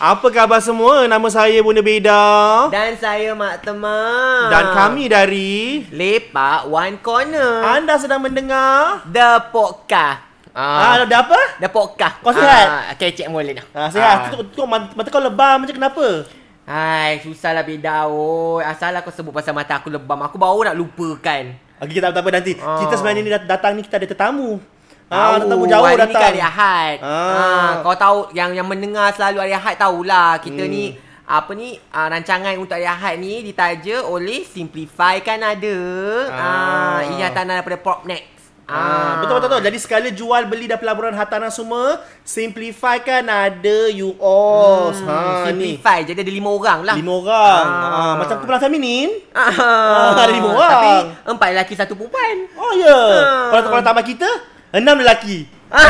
Apa khabar semua? Nama saya Bunda Beda. Dan saya Mak Temah. Dan kami dari... Lepak One Corner. Anda sedang mendengar... The Podcast. Ah, ada apa? The Podcast. Kau sihat? Ah, kecek boleh dah. Ah, sihat. Ah. Tu, mata, mata kau lebam macam kenapa? Hai, susahlah beda oi. Asallah kau sebut pasal mata aku lebam. Aku baru nak lupakan. Okey, kita tak apa nanti. Ah. Kita sebenarnya ni dat- datang ni kita ada tetamu. Ah, tetamu jauh hari datang. ni kan hari Ahad. Ah. Ah. kau tahu yang yang mendengar selalu hari Ahad tahulah kita Hmm. ni apa ni uh, rancangan untuk hari Ahad ni ditaja oleh Simplify kan ada. Ah. Ah, tanah daripada Propnex. Ah, betul betul betul. Jadi sekali jual beli dan pelaburan hartanah semua, simplify kan ada you all. Hmm, ha ni. simplify jadi ada lima orang lah. Lima orang. Ah. Ah. macam kumpulan feminin. Ah, ada lima orang. Tapi empat lelaki satu perempuan. Oh ya. Yeah. Ah. Kalau kalau tambah kita, enam lelaki.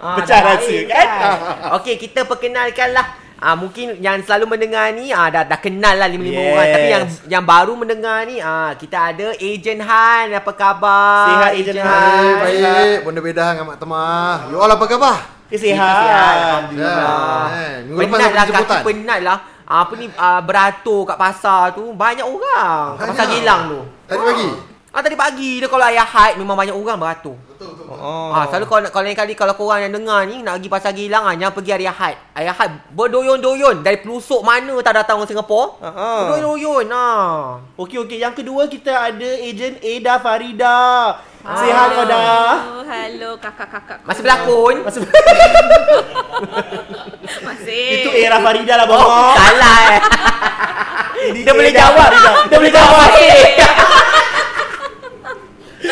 Ah, Pecah rahsia, baik kan? Okey, kita perkenalkanlah Ah mungkin yang selalu mendengar ni ah dah dah kenal lah lima-lima Yes. orang tapi yang yang baru mendengar ni ah kita ada Ejen Han apa khabar? Sihat, Ejen Han. Baik, baik. Bunda Bedah dengan Mak Temah. You all apa khabar? Eh, sihat. sihat, Ya, Alhamdulillah. eh, minggu lepas Penat lah kaki penat lah. Ah, apa ni ah, beratur kat pasar tu banyak orang. Kat pasar. Gilang tu. Tadi pagi? Ah tadi pagi dia kalau ayah haid memang banyak orang beratur. Betul, betul. Oh. Ah, selalu kalau, kalau lain kali kalau korang yang dengar ni nak pergi pasar Gilang ah, jangan pergi hari Ahad. Hari Ahad berdoyon-doyon dari pelusuk mana tak datang orang Singapura. Ah, ah. Berdoyon-doyon ah. Okey okey, yang kedua kita ada ejen Eda Farida. Sihat kau dah? Halo kakak-kakak. Masih berlakon? Masih Masih. Itu era Farida lah Oh, bawah. salah eh. Ini Dia boleh jawab. Farida. Dia boleh jawab.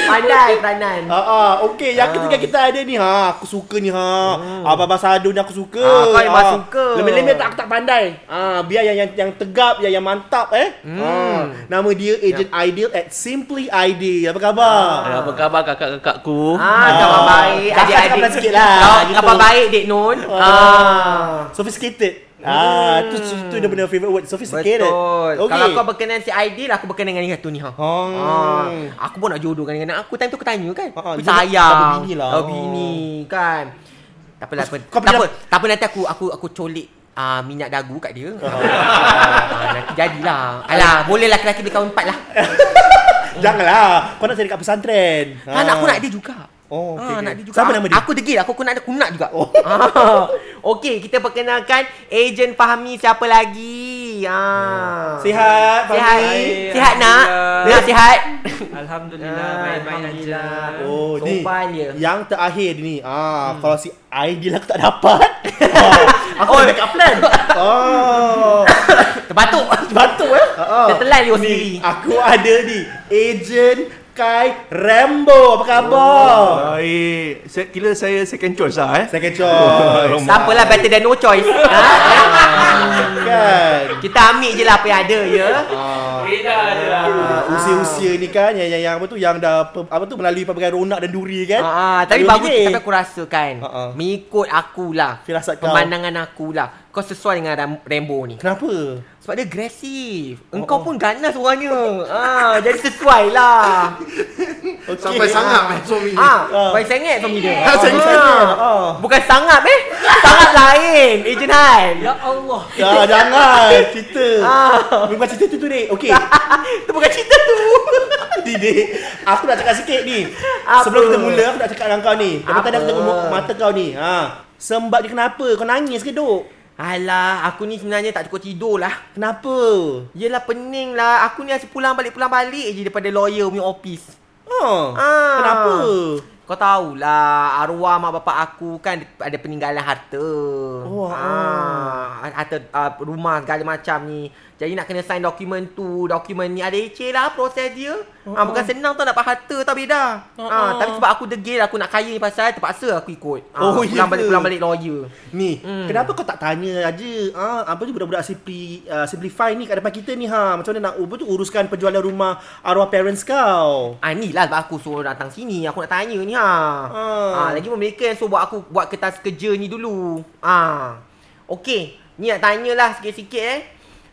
Pandai peranan. Ah, ah, okey, yang ketiga kita ada ni ha, aku suka ni ha. Hmm. Abang Sadu ni aku suka. Ah, kau memang suka. Lemah-lemah tak aku tak pandai. Ah, biar yang yang, yang tegap, yang yang mantap eh. Hmm. Ah, nama dia Agent Ideal at Simply Ideal. Apa khabar? Eh, apa khabar kakak-kakakku? Ah, khabar baik. Kakak Adik-adik. cakap sikit lah, Kau- gitu. Khabar baik, Dek Nun. Ah. Ah, sophisticated. Ah, tu tu, tu dia benar favorite word, sophisticated. Betul. Okey. Kalau kau berkenan si Aidil, aku berkenan dengan yang satu ni ha. Oh. Ah, aku pun nak jodohkan dengan anak aku. Time tu aku tanya kan. Ah, ah, dia sayang. berbini lah. Oh, bini kan. Tak apa, tak apa. Kau Tak apa, tak apa nanti aku aku aku colik ah, minyak dagu kat dia. ah, nanti jadilah. Alah, boleh laki-laki dia kawan empat lah. Janganlah. Kau nak cari kat pesantren. Ah. Anak aku nak dia juga. Oh, okey, ah, okey. nak dia juga. Siapa nama dia? Aku degil, aku aku nak aku nak juga. Oh. Ah. Okey, kita perkenalkan ejen Fahmi siapa lagi? Ah. Sihat, Sihat. Fahmi? Sihat nak? Alhamdulillah. Nak sihat? Alhamdulillah, Ah, baik-baik Alhamdulillah. saja. Oh, ni. Sopan dia. Yang terakhir ni. Ah, kalau si Ideal aku tak dapat. oh, aku Oh. backup plan. oh. Terbatuk. Batuk eh? Uh, Dia telan dia sendiri. Aku ada ni. Agent Kai Rambo. Apa khabar? Baik. Saya kira saya second choice lah eh. Second choice. Tak apalah better than no choice. ha? kan? Kita ambil je lah apa yang ada ya. Ah, usia-usia ni kan yang, yang, yang apa tu yang dah apa tu melalui pelbagai ronak dan duri kan. Ah, tapi bagus tapi aku rasa kan. Ah, ah. Mengikut akulah. Firasat kau. Pemandangan akulah. Kau sesuai dengan Ram- Rambo ni. Kenapa? Sebab dia agresif. Oh, Engkau oh. pun ganas orangnya. ah, jadi sesuai lah. Okay. Sampai sangat main suami. Ah, Ah. baik sengit suami dia. Ah, sengit-sengit. Ah. Bukan sangat eh. Sangat lain. Ejen Han. Ya Allah. Ya, jangan cerita. Ah. Bukan cerita tu tu dek. Okey. Itu bukan cerita tu. Dek. Aku nak cakap sikit ni. Apa? Sebelum kita mula aku nak cakap dengan kau ni. Lepas tadi aku Apa? tengok mata kau ni. Ha. Sembab dia kenapa? Kau nangis ke duk? Alah, aku ni sebenarnya tak cukup tidur lah. Kenapa? Yelah pening lah. Aku ni asyik pulang balik-pulang balik je daripada lawyer punya office. Ha. Ah. Kenapa? Kau tahulah arwah mak bapak aku kan ada peninggalan harta. Oh, ah. Harta uh, rumah segala macam ni. Jadi nak kena sign dokumen tu, dokumen ni ada leceh lah proses dia. Oh, ah, bukan senang tau dapat harta tau beda. Oh, ah, oh. tapi sebab aku degil aku nak kaya ni pasal terpaksa aku ikut. Ah, Oh, pulang balik ke? pulang balik lawyer. Ni, Hmm. kenapa kau tak tanya aja ah apa tu budak-budak simpli uh, simplify ni kat depan kita ni ha macam mana nak apa tu uruskan penjualan rumah arwah parents kau. Ah ni lah sebab aku suruh datang sini Aku nak tanya ni ha. Ah. Ah. lagi pun mereka yang suruh buat aku buat kertas kerja ni dulu. Ah. Okey, ni nak tanyalah sikit-sikit eh.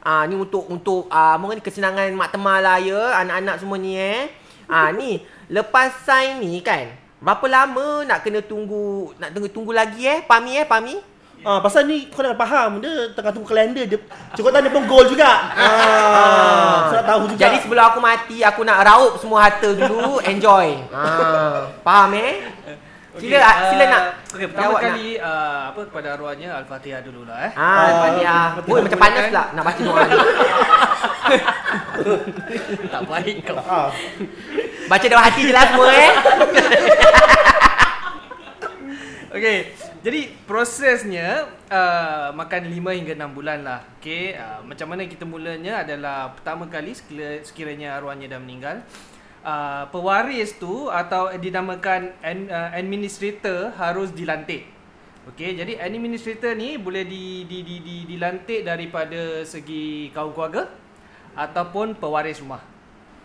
Ah ni untuk untuk ah mungkin kesenangan mak temah lah ya, anak-anak semua ni eh. Ah ni lepas sign ni kan. Berapa lama nak kena tunggu nak tunggu tunggu lagi eh? Pami eh, Pami? Ah, pasal ni kau nak faham dia tengah tunggu kalender dia cukup tanya pun goal juga. Ah, saya nak tahu juga. Jadi sebelum aku mati aku nak raup semua harta dulu, enjoy. Ah, faham eh? Sila Okey, sila ah, nak. Okey, pertama jawab kali uh, apa kepada arwahnya Al-Fatihah dululah eh. nak. Ah, Fatihah. Fatihah Oi, macam panas pula nak baca doa ni. tak baik kau. ah, Baca dalam hati je lah semua eh. Okey. Jadi prosesnya uh, makan 5 hingga 6 bulan lah. Okey, uh, macam mana kita mulanya adalah pertama kali sekira- sekiranya arwahnya dah meninggal, uh, pewaris tu atau dinamakan an, uh, administrator harus dilantik. Okey, jadi administrator ni boleh di, di, di, di, dilantik daripada segi kaum keluarga ataupun pewaris rumah.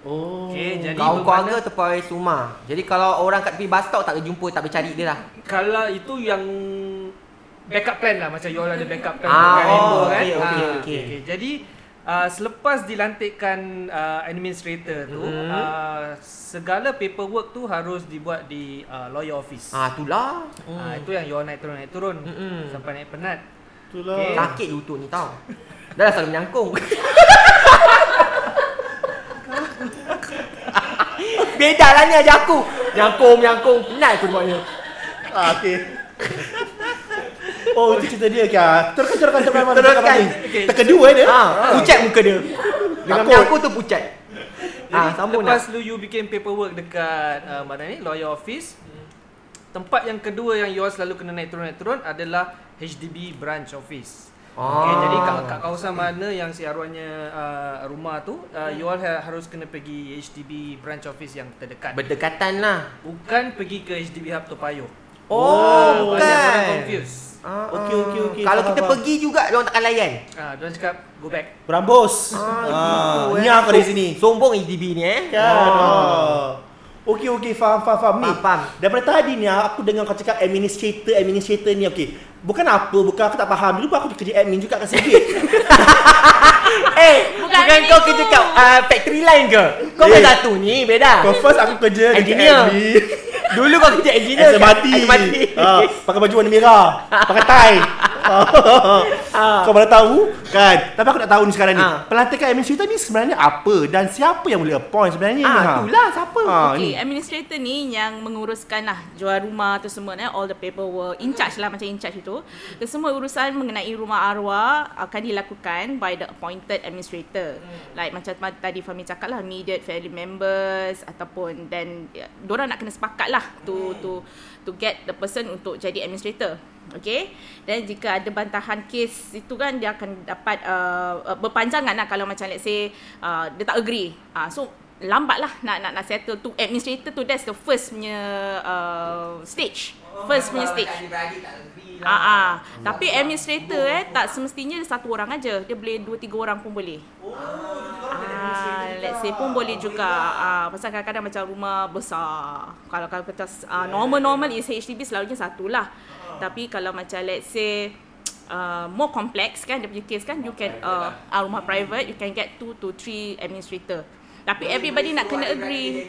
oh. Okey, jadi Kau bermakna- keluarga terparis rumah. Jadi kalau orang kat tepi bus stop tak boleh jumpa, tak boleh cari dia lah. Kalau itu yang backup plan lah macam you all ada backup plan Ah, oh, kan. okey, Ah, okey. Jadi uh, selepas dilantikkan uh, administrator tu Mhm. uh, segala paperwork tu harus dibuat di uh, lawyer office. Ah, itulah. Ah, itu yang you all naik turun naik turun Mm-mm. sampai naik penat. Itulah. Okey. Sakit lutut ni tau. Dah lah selalu menyangkung. Beda lah ni aja aku. Nyangkung, menyangkung. Penat aku buatnya. Ah, okey. Oh, itu cerita dia kan. Teruskan, teruskan, teruskan. Teruskan. Okey. Terkedua dia. Ha, pucat muka dia. Dengan Takut. menyangkung tu pucat. Jadi Ah, sambung lepas nak. lu you bikin paperwork dekat uh, mana ni lawyer office tempat yang kedua yang you all selalu kena naik turun naik turun adalah HDB branch office. Ah. Okay, jadi kat, kat kawasan mana yang si arwahnya uh, rumah tu, uh, you all ha- harus kena pergi HDB branch office yang terdekat. Berdekatan lah. Bukan pergi ke HDB Hub Toa Payoh. Oh, Banyak orang bukan. Ah, Okey, ah. okey, okey. Kalau Faham, kita faham. pergi juga, dia orang takkan layan. Ah, dia cakap go back. Berambus. Ah, Ah, gitu, eh. kau dari sini. Sombong HDB ni eh. Kan. Oh. Okey okey faham faham faham ni. Faham, faham. Daripada tadi ni aku dengar kau cakap administrator administrator ni okey. Bukan apa bukan aku tak faham. Dulu pun aku kerja admin juga kat Sigit. Eh, bukan, Bukan kau kerja kat uh, factory line ke? Kau Eh. kan satu ni, beda. Kau first aku kerja dekat Engineer. admin. Dulu kau kerja engineer Asa mati. Asa mati. Ha, pakai baju warna merah. Pakai tie. Ah. Kau mana tahu kan? Tapi aku nak tahu ni sekarang ni. Ah. Pelantikan administrator ni sebenarnya apa dan siapa yang boleh appoint sebenarnya ni? Ah, ha? itulah siapa? Ah, Okay, ni. administrator ni yang menguruskan lah jual rumah tu semua eh, all the paperwork, in charge lah macam in charge itu. Dan semua urusan mengenai rumah arwah akan dilakukan by the appointed administrator. Like macam ma- tadi Fahmi cakap lah, immediate family members ataupun then ya, diorang nak kena sepakat lah to to to get the person untuk jadi administrator. Okay Dan jika ada bantahan kes itu kan Dia akan dapat uh, uh, Berpanjangan lah Kalau macam let's say uh, Dia tak agree uh, So lambat lah nak, nak nak settle tu Administrator tu That's the first punya uh, Stage First punya stage Ah, ah. Tapi administrator eh tak semestinya satu orang aja. Dia boleh dua tiga orang pun boleh. Ah, let's say pun boleh juga. Ah, pasal kadang-kadang macam rumah besar. Kalau kalau kita ah, normal-normal is HDB selalunya satu lah. Tapi kalau macam let's say uh, more complex kan dia punya case kan you can uh, ah, rumah private you can get two to three administrator. Tapi everybody nak kena agree.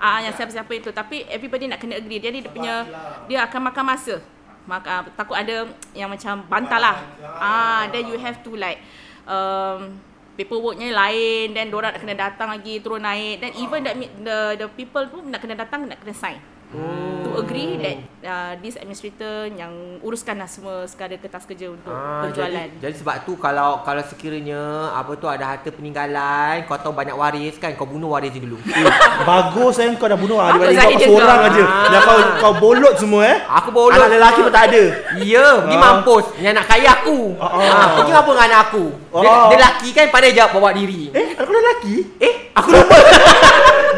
Ah yang siapa-siapa itu tapi everybody nak kena agree. Jadi dia punya dia akan makan masa. Maka takut ada yang macam bantah lah. Ah then you have to like um paperworknya lain then orang nak kena datang lagi turun naik then even that the the people pun nak kena datang nak kena sign. To agree that uh, this administrator yang uruskan lah semua sekadar kertas kerja untuk Ah, penjualan. jadi, jadi sebab tu kalau kalau sekiranya apa tu ada harta peninggalan, kau tahu banyak waris kan, kau bunuh waris dia dulu. Eh, bagus eh kau dah bunuh ah dibanding lah kau seorang kau. aja. Ah. Dah kau kau bolot semua eh. Aku bolot. Anak lelaki pun tak ada. Ya, pergi Ah. mampus. Ni anak kaya aku. Ah, ah. Ah, pergi apa dengan anak aku? Dia, Ah. dia lelaki kan pandai jawab bawa diri. Eh, aku lelaki? Eh, aku lupa.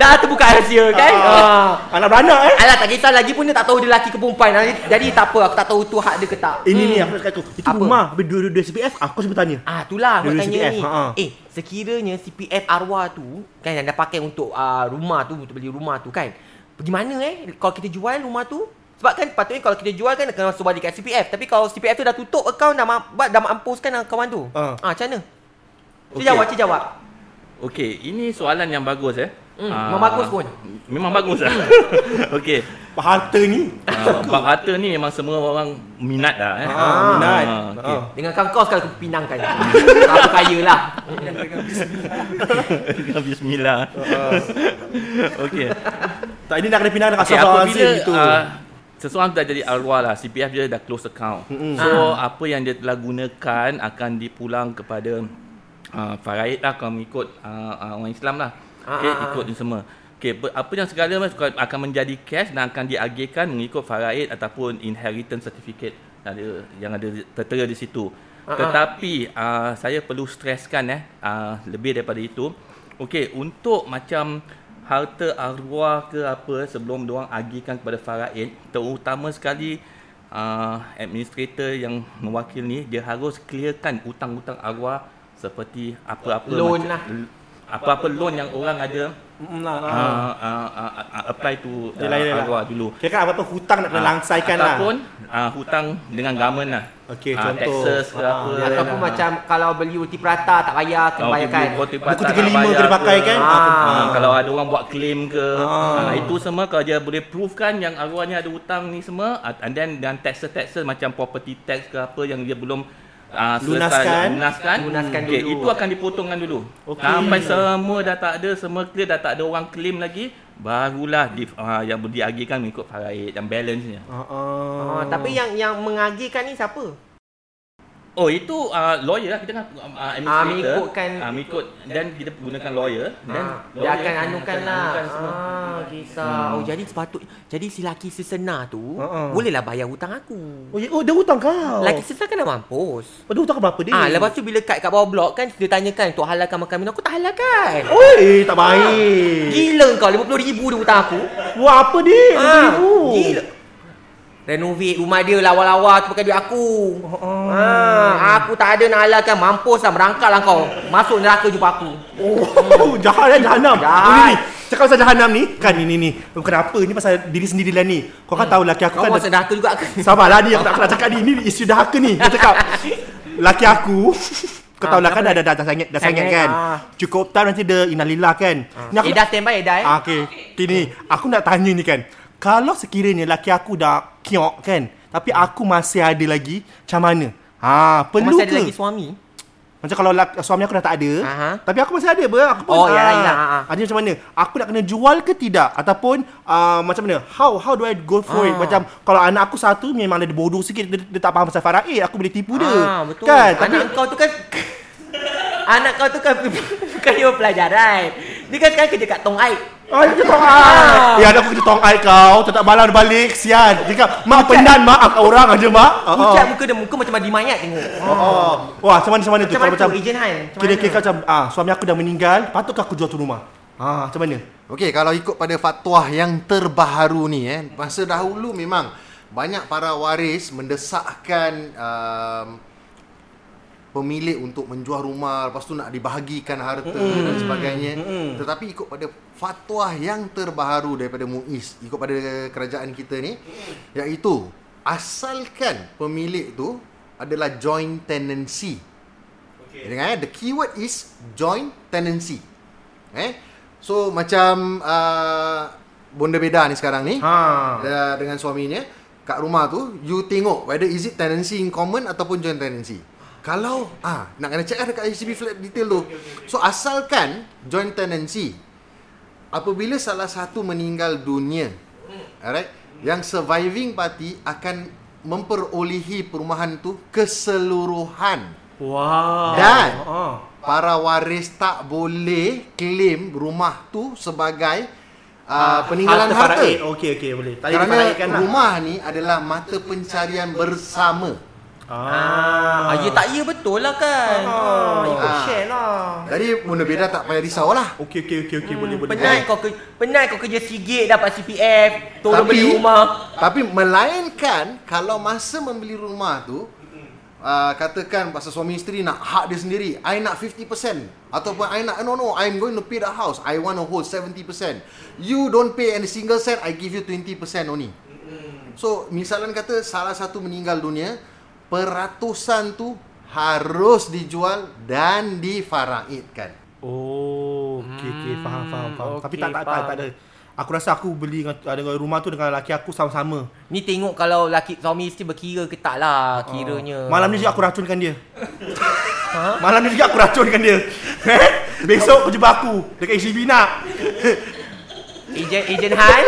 Dah terbuka rahsia kan? Ah. Anak beranak eh. Alah tak kisah lagi pun dia tak tahu dia lelaki ke perempuan. Jadi, jadi tak apa, aku tak tahu tu hak dia ke tak. Ini ni aku nak cakap tu. Itu Apa? rumah habis dua-dua CPF aku sebut tanya. Ah, itulah aku tanya CPF, ni. ha, ha. Eh, sekiranya CPF arwah tu kan yang dah pakai untuk uh, rumah tu, untuk beli rumah tu kan. Pergi mana eh kalau kita jual rumah tu? Sebab kan patutnya kalau kita jual kan kena masuk balik kat CPF. Tapi kalau CPF tu dah tutup akaun dah ma- dah mampuskan akaun tu. Ah. Ah, macam mana? Cik Okey. jawab, cik jawab. Okey, ini soalan yang bagus eh. Hmm, Ah, memang bagus pun. Memang bagus lah. Okey. Harta ni. Uh, bab harta ni memang semua orang minat dah eh. Ah, minat. Ah, okey. Ah. Dengan kau kau sekali aku pinangkan. Aku kaya lah. Dengan bismillah. Okey. Tak ini nak kena pindah dekat Okay, Ashraf apabila Azim gitu. uh, seseorang dah jadi arwah lah, CPF dia dah close account. Mm-hmm. So apa yang dia telah gunakan akan dipulang kepada uh, faraid lah kalau mengikut uh, uh, orang Islam lah. Okay, Ah, ah, ah. ikut ni semua. Okay, apa yang segala mas- akan menjadi cash dan akan diagihkan mengikut faraid ataupun inheritance certificate ada yang ada tertera di situ. Ah, ah. Tetapi uh, saya perlu streskan eh uh, lebih daripada itu. Okey, untuk macam harta arwah ke apa sebelum diorang agihkan kepada faraid, terutama sekali uh, administrator yang mewakil ni dia harus clearkan hutang-hutang arwah seperti apa-apa Loan macam- lah. Apa-apa loan yang orang ada Mm, lah. uh, uh, uh, uh, apply to uh, Yelah, yelah. arwah dulu. Kira apa-apa hutang nak kena Ah, langsaikan lah. Ataupun uh, hutang dengan government lah. Okey, Ah, contoh. Taxes ke apa. Ataupun macam kalau beli roti prata tak bayar kena Oh, bayarkan. beli roti Buku patah 35 nak bayar kena pakai ke. kan? Ah. Ah, kalau ada orang buat claim ke Ah. ah. itu semua kalau dia boleh prove kan yang arwahnya ada hutang ni semua ah, and then dan taxes-taxes macam property tax ke apa yang dia belum uh, Lunaskan. lunaskan Lunaskan okay, dulu. itu akan dipotongkan dulu Okey. sampai semua dah tak ada semua clear dah tak ada orang claim lagi barulah di, uh, yang diagihkan mengikut faraid dan balance-nya ah. Ah, tapi yang yang mengagihkan ni siapa? Oh itu uh, lawyer lah kita kan uh, administrator. mengikutkan- uh, mengikut dan kita gunakan lawyer dan Ah, dia akan anukan lah. anukan semua. Ah, kisah. Oh, jadi sepatut jadi si laki sesenar tu Ah, ah. bolehlah bayar hutang aku. Oh, ya- oh, dia hutang kau. Laki sesenar kan dah mampus. Oh, dia hutang berapa dia? Ah, lepas tu bila kat kat bawah blok kan dia tanyakan untuk halalkan makan minum aku tak halalkan. Oi, tak baik. Gila kau 50,000 dia hutang aku. Buat apa dia? Ah, RM50,000. gila. Renovate rumah dia lawa-lawa tu pakai duit aku. Oh. Ah, aku tak ada nak halalkan mampus lah berangkat lah kau. Masuk neraka jumpa aku. Oh, jahat kan jahanam. Jahat. Oh, ni. Cakap pasal jahanam ni, kan ni ni. Kenapa? Ni pasal diri sendiri lah ni. Kau kan tahu laki aku Kau kan masuk neraka juga ke? Sabarlah ni aku tak nak cakap ni. Ni isu dahaka ni. Kau cakap. Laki aku kau tahu lah Ah, kan dah dah dah sangat dah sangat kan. ah. Cukup time nanti dia innalillah kan. Ni aku Edah standby Edah eh. Ah, okey. Kini aku nak tanya ni kan. Kalau sekiranya laki aku dah kiok kan, tapi aku masih ada lagi, macam mana? Ha, perlu masih ke? ada lagi suami? Macam kalau lak, suami aku dah tak ada, Aha. tapi aku masih ada ber. Aku pun Oh, yalah, ah. Ada macam mana? Aku nak kena jual ke tidak ataupun uh, macam mana? How how do I go for it? Ah. Macam kalau anak aku satu memang dia bodoh sikit dia, dia tak faham pasal faraid, aku boleh tipu dia. Ah, betul. Kan? Anak Tapi kau tu kan Anak kau tu kan bukan pelajaran. Dia kan sekarang kerja kat Tong Aik. Oh, dia tong ai. Ya, aku kena tong ai kau. Tak tak balang balik. Sian. Dia kata, mak pendan mak angkat orang aja mak. Oh, oh. Pucat muka dia muka macam mandi mayat tengok. Oh, oh. Wah, macam mana macam mana tu? Macam macam Ejen? Macam Kira-kira macam ah, suami aku dah meninggal, patutkah aku jual tu rumah? Ah, macam mana? Okey, kalau ikut pada fatwa yang terbaharu ni eh, masa dahulu memang banyak para waris mendesakkan um, pemilik untuk menjual rumah lepas tu nak dibahagikan harta mm. dan sebagainya. Mm-mm. Tetapi ikut pada fatwa yang terbaharu daripada MUIS, ikut pada kerajaan kita ni iaitu asalkan pemilik tu adalah joint tenancy. Okay. Dengar eh, the keyword is joint tenancy. Eh? So macam uh, bonda beda ni sekarang ni. Ha. Uh, dengan suaminya kat rumah tu you tengok whether is it tenancy in common ataupun joint tenancy. Kalau ah nak kena check lah dekat HDB flat detail tu. So asalkan joint tenancy apabila salah satu meninggal dunia alright yang surviving party akan memperolehi perumahan tu keseluruhan Wow. Dan Ah. para waris tak boleh claim rumah tu sebagai uh, peninggalan harta. faraid. Okey okey boleh. Tadi Kerana lah. rumah ni adalah mata pencarian bersama. Ah, ya tak ya betul lah kan. Ah, ikut Ah. share lah. Jadi benda beda tak payah risau lah. Okey okey okey okey boleh boleh. Penat kau ke, penat kau kerja sikit dapat CPF, tolong Tapi- beli rumah. Tapi melainkan kalau masa membeli rumah tu uh, katakan pasal suami isteri nak hak dia sendiri, I nak 50% ataupun I nak no no I'm going to pay the house. I want to hold 70%. You don't pay any single cent, I give you 20% only. So misalnya kata salah satu meninggal dunia, peratusan tu harus dijual dan difaraidkan. Oh, okey okey faham faham faham. Tapi okey, tak tak tak, faham. tak ada Aku rasa aku beli dengan, dengan rumah tu dengan laki aku sama-sama. Ni tengok kalau laki suami isteri berkira ke tak lah kiranya. Malam ni juga aku racunkan dia. ha? Malam ni juga aku racunkan dia. Eh? Besok kau jumpa aku dekat HDB nak. Ejen Ejen Han.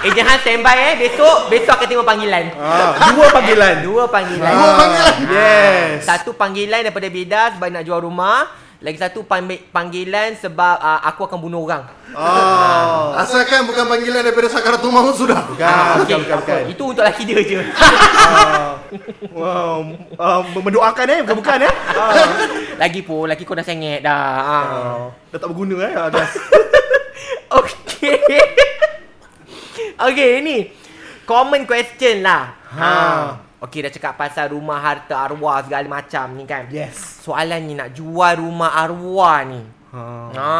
Ejen Han standby eh. Besok besok akan tengok panggilan. Ah, dua panggilan. Dua panggilan. Dua panggilan. Yes. Satu panggilan daripada Beda sebab nak jual rumah. Lagi satu pang- panggilan sebab uh, aku akan bunuh orang. Oh. Asalkan bukan panggilan daripada sakaratul maut sudah. Bukan, Ah, bukan, okey. bukan, bukan. Itu untuk laki dia je. Ah. wow. Uh, mendoakan eh, bukan bukan eh. Ah. lagi pun laki kau dah sengit dah. Ah. Ah. Dah tak berguna eh. Ah, dah. Okey. Okey, ini common question lah. Ha. Okey, dah cakap pasal rumah harta arwah segala macam ni kan. Yes. Soalannya nak jual rumah arwah ni. Ha. Ha.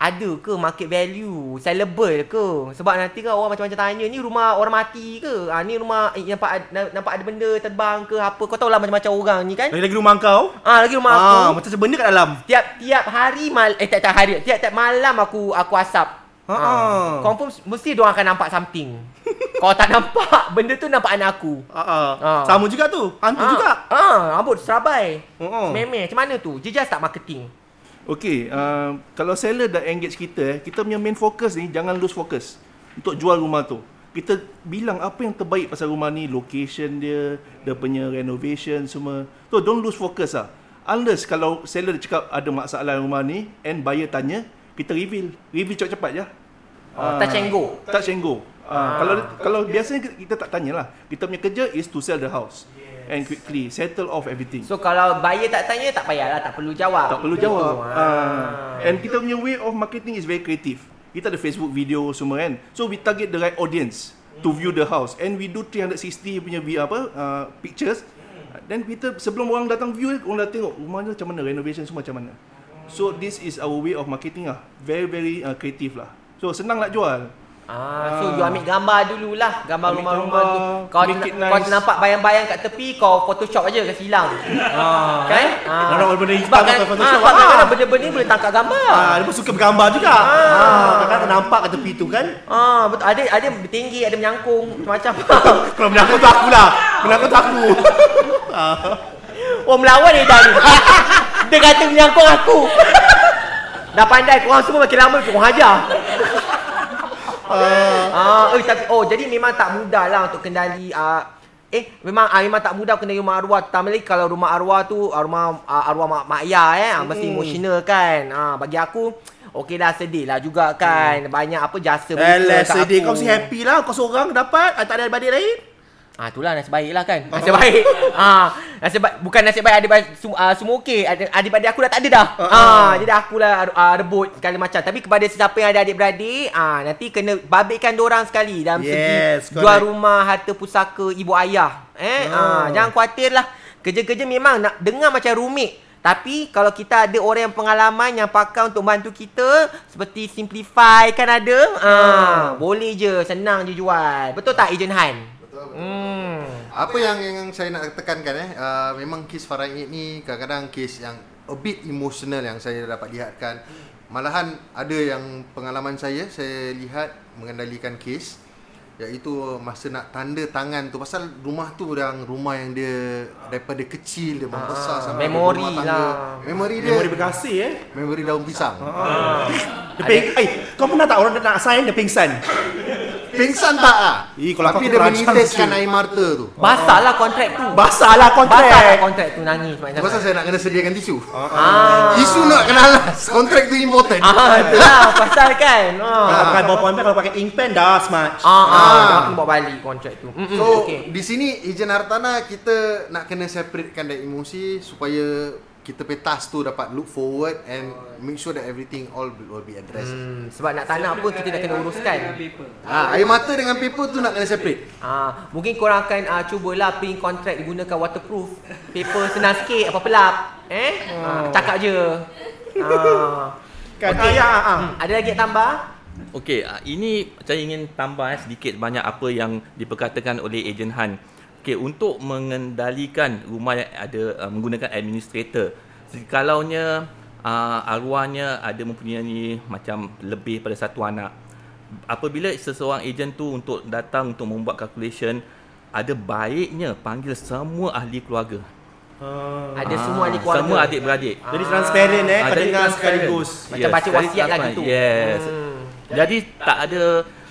Ada ke market value? Sellable ke? Sebab nanti kan orang macam-macam tanya ni rumah orang mati ke? Ha, ni rumah eh, nampak ada- nampak ada benda terbang ke apa? Kau tahu lah macam-macam orang ni kan? Lagi-lagi rumah kau. Ah, lagi rumah aku. Ah, macam benda kat dalam. Tiap-tiap hari mal eh tiap-tiap hari, tiap-tiap malam aku aku asap. Ha. Ha. Confirm mesti dia akan nampak something. Kalau tak nampak, benda tu nampak anak aku. Ah, ah. Ah. Sama juga tu. Hantu Ah, juga. Ah, rambut serabai. Oh. Memeh, macam mana tu? Dia just tak marketing. Okey, uh, kalau seller dah engage kita, eh, kita punya main focus ni jangan lose focus untuk jual rumah tu. Kita bilang apa yang terbaik pasal rumah ni, location dia, dia punya renovation semua. So don't lose focus lah. Unless kalau seller cakap ada masalah rumah ni and buyer tanya, kita reveal. Reveal cepat-cepat je. Oh, touch and go. Touch and go. Uh, kalau kalau biasanya kita- tak tanyalah. Kita punya kerja is to sell the house. And quickly settle off everything. So kalau buyer tak tanya tak payahlah, tak perlu jawab. Tak perlu jawab. Ah. And kita punya way of marketing is very creative. Kita ada Facebook video semua kan. So we target the right audience to view the house and we do 360 punya view apa uh, pictures. Then kita sebelum orang datang view orang dah tengok rumah dia macam mana renovation semua macam mana. So this is our way of marketing lah. Very very uh, creative lah. So senang nak jual. Ah, so you ambil gambar dululah, gambar rumah-rumah tu. Kau it kau nice. nampak bayang-bayang kat tepi, kau Photoshop aja kasi hilang. Ah. Kan? Ah. Orang benda hitam Sebab kan, ah, Photoshop, ah. kadang-kadang benda-benda ni boleh tangkap gambar. Ah, dia pun suka bergambar juga. Ah, kadang-kadang nampak kat tepi tu kan. Ah, betul. Ada ada bertinggi, ada menyangkung, macam-macam. Kalau menakut tu aku lah. Menakut tu aku. oh, melawan ni dah ni. Dia kata menyangkung aku. Dah pandai korang semua makin lama korang hajar. Ah, eh tapi oh jadi memang tak mudah lah untuk kendali ah eh memang ah, memang tak mudah kendali rumah arwah lagi kalau rumah arwah tu ah, rumah ah, arwah mak, mak ayah eh ah, mesti emotional kan. Ah bagi aku Okey lah sedih lah juga kan Banyak apa jasa Alah, sedih. aku. Kau mesti happy lah. Kau seorang dapat. ah, Tak ada adik lain. Ah itulah nasib baik lah kan. Nasib baik. ah nasib baik bukan nasib baik adik semua uh, semua okey. Adik adik aku dah tak ada dah. Ah jadi akulah uh, rebut segala macam. Tapi kepada sesiapa yang ada adik-beradik, ah nanti kena babitkan dorang sekali dalam Yes, segi jual rumah, harta pusaka ibu ayah. Eh ah Oh. jangan khawatir lah. Kerja-kerja memang nak dengar macam rumit. Tapi kalau kita ada orang yang pengalaman yang pakar untuk bantu kita seperti Simplify kan ada, ah boleh je, senang je jual. Betul tak Ejen Han? Hmm. Apa yang yang saya nak tekankan eh uh, memang kes Faraid ni kadang-kadang kes yang a bit emotional yang saya dapat lihatkan. Malahan ada yang pengalaman saya saya lihat mengendalikan kes iaitu masa nak tanda tangan tu pasal rumah tu yang rumah yang dia daripada kecil dia membesar sampai dia memori tangga. lah. Memori dia Memori berkasih eh. memori daun pisang. Dia ping, eh, kau pernah tak orang nak sign dia pingsan? Pingsan tak ah? Ih, kalau Tapi aku dia meniteskan air mata tu. Basah lah kontrak tu. Basah lah Basah lah kontrak. kontrak tu nangis macam Pasal saya nak kena sediakan tisu. Ah. Isu nak kena alas. Kontrak tu important. Ah, itulah pasal kan. Ah. Kalau pakai ballpoint pen, kalau pakai ink pen dah smart. Ah, ah, Ah. aku bawa balik kontrak tu. Mm-mm, So okay. di sini ejen hartana kita nak kena separatekan dari emosi supaya kita pay task tu dapat look forward and make sure that everything all will be addressed. Hmm, sebab nak tanah pun kita dah kena uruskan. Ah, air mata dengan paper tu nak kena separate. Ah, mungkin korang akan ah, cubalah print kontrak digunakan waterproof. Paper senang sikit apa pelap. Eh? Ah, cakap je. Ah. Kan? Ah, ya, ah, ah. Hmm, ada lagi tambah? Okey, ah, ini saya ingin tambah eh, sedikit banyak apa yang diperkatakan oleh ejen Han. Okey, untuk mengendalikan rumah yang ada uh, menggunakan administrator, kalaunya uh, arwahnya ada mempunyai macam lebih pada satu anak, apabila seseorang ejen tu untuk datang untuk membuat calculation ada baiknya panggil semua ahli keluarga. Ada Ah, semua ahli keluarga. Semua adik-beradik. Jadi transparent eh Ah, kau jadi dengar transparent. sekaligus. Macam baca jadi wasiat lah gitu. Yes. Hmm. Jadi tak ada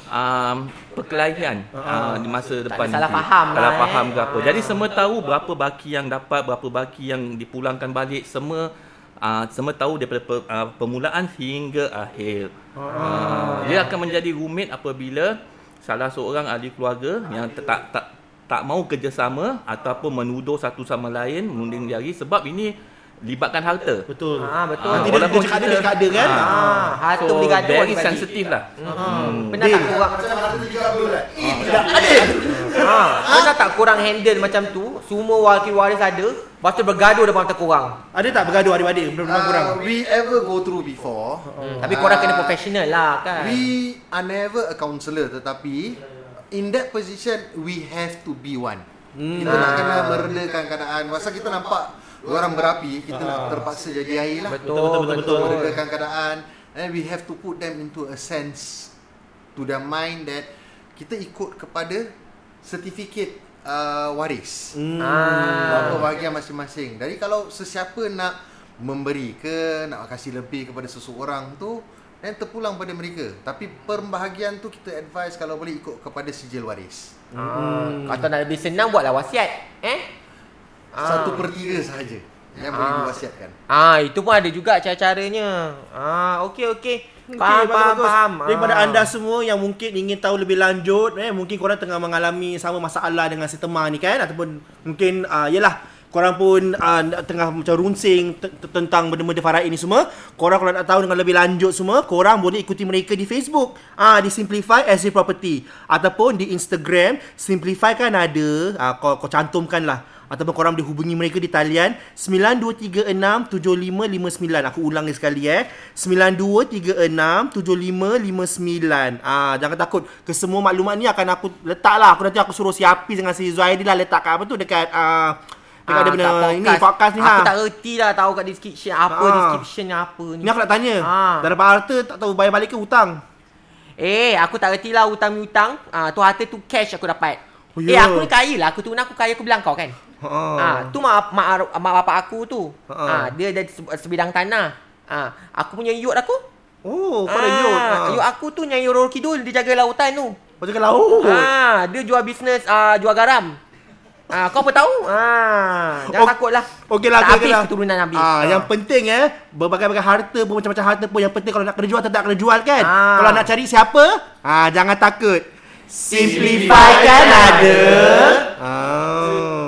um, perkelahian uh, di masa depan. ada salah nanti. faham lah, Salah eh. faham ke apa. Jadi semua tahu berapa baki yang dapat, berapa baki yang dipulangkan balik. Semua uh, semua tahu daripada per, uh, permulaan hingga akhir. Uh, dia akan menjadi rumit apabila salah seorang ahli keluarga yang tak tak tak, tak mau kerjasama ataupun menuduh satu sama lain menunding jari sebab ini libatkan harta. Betul. Ah, betul. Nanti dia, cakap ada, dia cakap ada kan? Ah, harta So, boleh gaduh very adik-beradik. sensitif lah. Hmm. Pernah tak korang Macam tiga bulan. ha, Pernah tak korang handle macam tu Semua wakil waris ada Lepas tu bergaduh depan mata korang Ada tak bergaduh adik-adik benar-benar kurang? Uh, we ever go through before. hmm. Tapi korang kena Ah, professional lah kan We are never a counsellor tetapi in that position we have to be one. Hmm. Kita nak kena meredakan keadaan. Masa kita nampak orang berapi, kita nak terpaksa jadi air lah. Betul, betul, betul, betul. Meredakan keadaan and we have to put them into a sense to their mind that kita ikut kepada sertifikat uh, waris. Ah. Berapa bahagian masing-masing. Jadi kalau sesiapa nak memberi ke, nak kasih lebih kepada seseorang tu, dan terpulang pada mereka. Tapi pembahagian tu kita advise kalau boleh ikut kepada sijil waris. ah. Atau nak lebih senang buatlah wasiat Eh Satu per tiga sahaja yang boleh Ah. diwasiatkan. Ah itu pun ada juga cara-caranya. Ah okey okey. Faham Okey, faham bagus. faham. Daripada Ah. anda semua yang mungkin ingin tahu lebih lanjut eh mungkin korang tengah mengalami sama masalah dengan setema ni kan ataupun mungkin uh, yalah korang pun uh, tengah macam runsing t- tentang benda-benda faraid ni semua korang kalau nak tahu dengan lebih lanjut semua korang boleh ikuti mereka di Facebook ah di Simplify as Property ataupun di Instagram Simplify kan ada ah, kau kau cantumkan lah ataupun korang boleh hubungi mereka di talian 92367559 aku ulang lagi sekali eh 92367559 ah jangan takut kesemua maklumat ni akan aku letak lah aku nanti aku suruh si Hafiz dengan si Zuhairi lah letak kat apa tu dekat ah dekat ada benda ini podcast ni Aku ha tak reti lah tahu kat description apa Ah. descriptionnya apa ni. ni aku nak tanya Ah. dah dapat harta tak tahu bayar balik ke hutang Eh, aku tak reti lah hutang-hutang. Ah, tu harta tu cash aku dapat. Oh, eh, ya. aku ni kaya lah. Aku tu aku kaya aku bilang kau kan. Ha Ah, tu mak mak, mak bapak aku tu. Ha. Ah, dia ada se- sebidang tanah. Ah, aku punya yacht aku. oh kau ada yacht Ah, ha. yacht aku tu Nyai Roro Kidul dia jaga lautan tu. kau jaga laut Ah, dia jual bisnes ah, jual garam. Ah, kau apa tahu? Ah, jangan Ok- takutlah. Okey lah, tak okey habis lah. keturunan Nabi. Ah, yang penting eh, berbagai-bagai harta pun macam-macam harta pun yang penting kalau nak kena jual tetap kena jual kan. Ah. Kalau nak cari siapa? Ah, jangan takut. Simplify kan ada. Ah.